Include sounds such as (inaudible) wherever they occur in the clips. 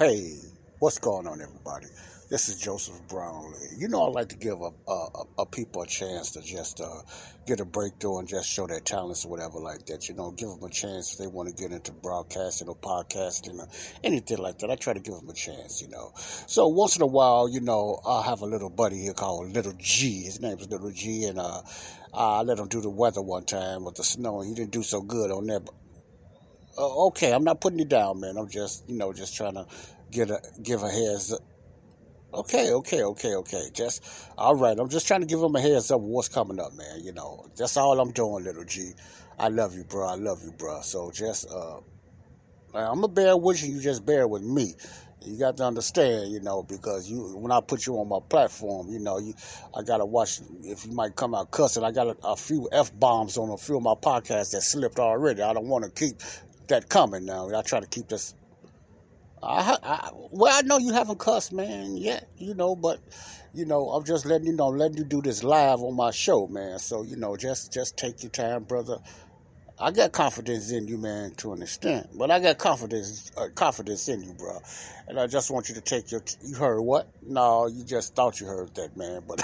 Hey, what's going on, everybody? This is Joseph Brownlee. You know, I like to give a, a, a people a chance to just uh, get a breakthrough and just show their talents or whatever like that. You know, give them a chance if they want to get into broadcasting or podcasting or anything like that. I try to give them a chance, you know. So once in a while, you know, I have a little buddy here called Little G. His name is Little G, and uh, I let him do the weather one time with the snow, and he didn't do so good on that. But, uh, okay, I'm not putting you down, man. I'm just, you know, just trying to get a give a heads up. Okay, okay, okay, okay. Just all right. I'm just trying to give them a heads up what's coming up, man. You know, that's all I'm doing, little G. I love you, bro. I love you, bro. So just uh, I'm gonna bear with you. You just bear with me. You got to understand, you know, because you when I put you on my platform, you know, you I gotta watch if you might come out cussing. I got a, a few f bombs on a few of my podcasts that slipped already. I don't want to keep that coming now. I try to keep this I, I, well, I know you haven't cussed, man, yet, you know, but you know, I'm just letting you know, letting you do this live on my show, man. So you know, just just take your time, brother. I got confidence in you, man, to an extent, but I got confidence uh, confidence in you, bro. And I just want you to take your. You heard what? No, you just thought you heard that, man. But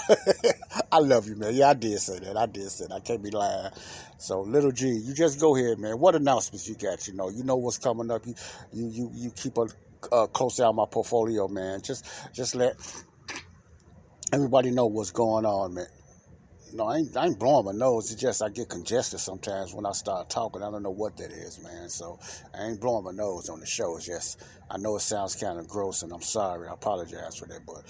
(laughs) I love you, man. Yeah, I did say that. I did say that. I can't be lying. So, little G, you just go ahead, man. What announcements you got? You know, you know what's coming up. You you you, you keep a uh, close on my portfolio, man. Just just let everybody know what's going on, man. No, I ain't, I ain't blowing my nose. It's just I get congested sometimes when I start talking. I don't know what that is, man. So I ain't blowing my nose on the show. It's just I know it sounds kind of gross, and I'm sorry. I apologize for that. But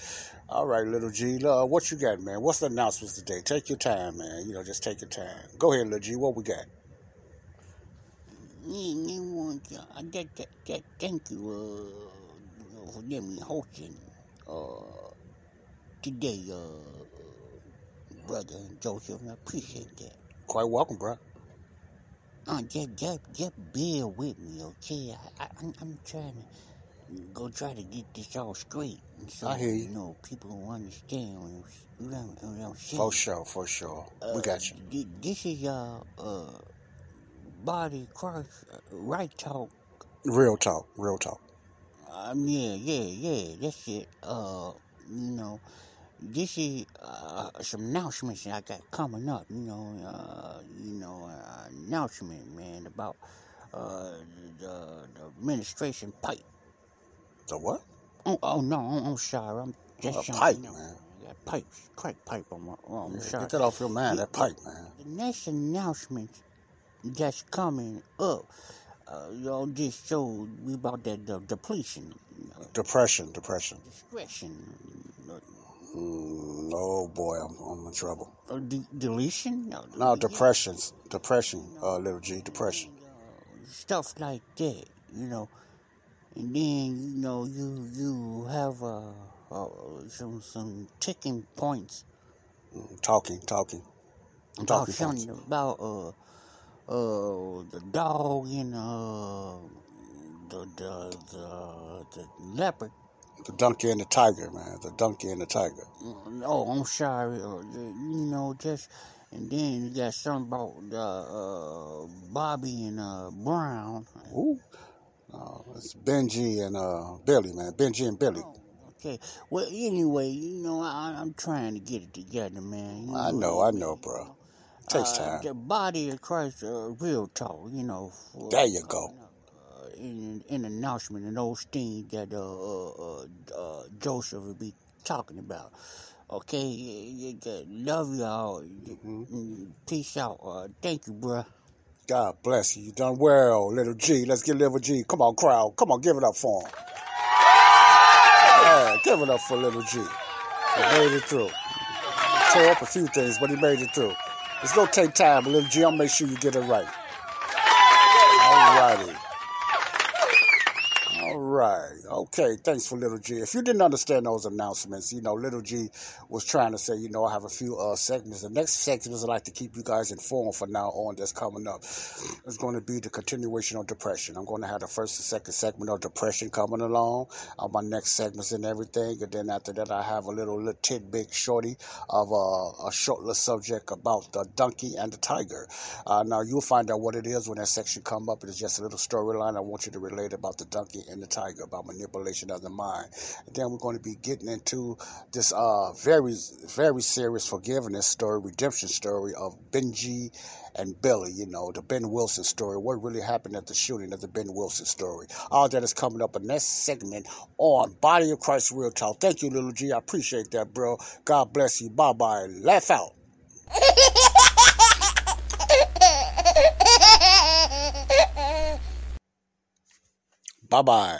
all right, little G, uh, what you got, man? What's the announcements today? Take your time, man. You know, just take your time. Go ahead, little G. What we got? I get that, that thank you uh, for me hosting uh, today, uh, brother and Joseph. I appreciate that. Quite welcome, bro. Uh, just, just, just bear with me, okay? I, I, I'm trying to go try to get this all straight. So, I hear you. You know, people will understand what I'm, what I'm saying. For sure, for sure. Uh, we got you. This is, uh, uh, body Christ, uh, right talk. Real talk, real talk. Um, yeah, yeah, yeah, that's it. Uh, you know, this is uh, some announcements I got coming up. You know, uh, you know, uh, announcement, man, about uh, the, the administration pipe. The what? Oh, oh no, I'm, sorry. I'm just a pipe, you know, man. That pipe, crack pipe on my. Oh, I'm yeah, sorry. Get that off your mind. That pipe, man. The next announcement that's coming up. Uh, you know, just showed we about that the depletion. Depression, depression. Discretion. Mm, oh boy, I'm, I'm in trouble. Uh, de- deletion? No, no depressions. Depression, uh, little G, depression. Uh, stuff like that, you know. And then, you know, you you have uh, uh some some ticking points. Mm, talking, talking. Talking points. about uh uh, the dog and uh, the, the, the, the leopard. The donkey and the tiger, man. The donkey and the tiger. Oh, I'm sorry. Uh, you know, just and then you got something about uh, Bobby and uh, Brown. Ooh, uh, it's Benji and uh, Billy, man. Benji and Billy. Oh, okay. Well, anyway, you know, I, am trying to get it together, man. You I know, I know, bro. It Takes uh, time. The body of Christ, uh, real talk, you know. For, there you go. In an announcement and those things that uh, uh, uh, Joseph will be talking about. Okay, love y'all. Mm-hmm. Peace out. Uh, thank you, bruh. God bless you. You done well, little G. Let's get little G. Come on, crowd. Come on, give it up for him. Yeah, give it up for little G. He made it through. Tore up a few things, but he made it through. It's gonna take time, but little G, I'll make sure you get it right. Alrighty. Right. Okay. Thanks for Little G. If you didn't understand those announcements, you know, Little G was trying to say, you know, I have a few uh, segments. The next segments I like to keep you guys informed for now on that's coming up is going to be the continuation of depression. I'm going to have the first and second segment of depression coming along on my next segments and everything. And then after that, I have a little, little tidbit shorty of uh, a short little subject about the donkey and the tiger. Uh, now, you'll find out what it is when that section come up. It is just a little storyline I want you to relate about the donkey and the tiger, about manipulation of the mind. And then we're going to be getting into this uh, very, very serious forgiveness story, redemption story of Benji and Billy, you know, the Ben Wilson story, what really happened at the shooting of the Ben Wilson story. All that is coming up in next segment on Body of Christ Real Talk. Thank you, Little G. I appreciate that, bro. God bless you. Bye bye. Laugh out. (laughs) bye bye.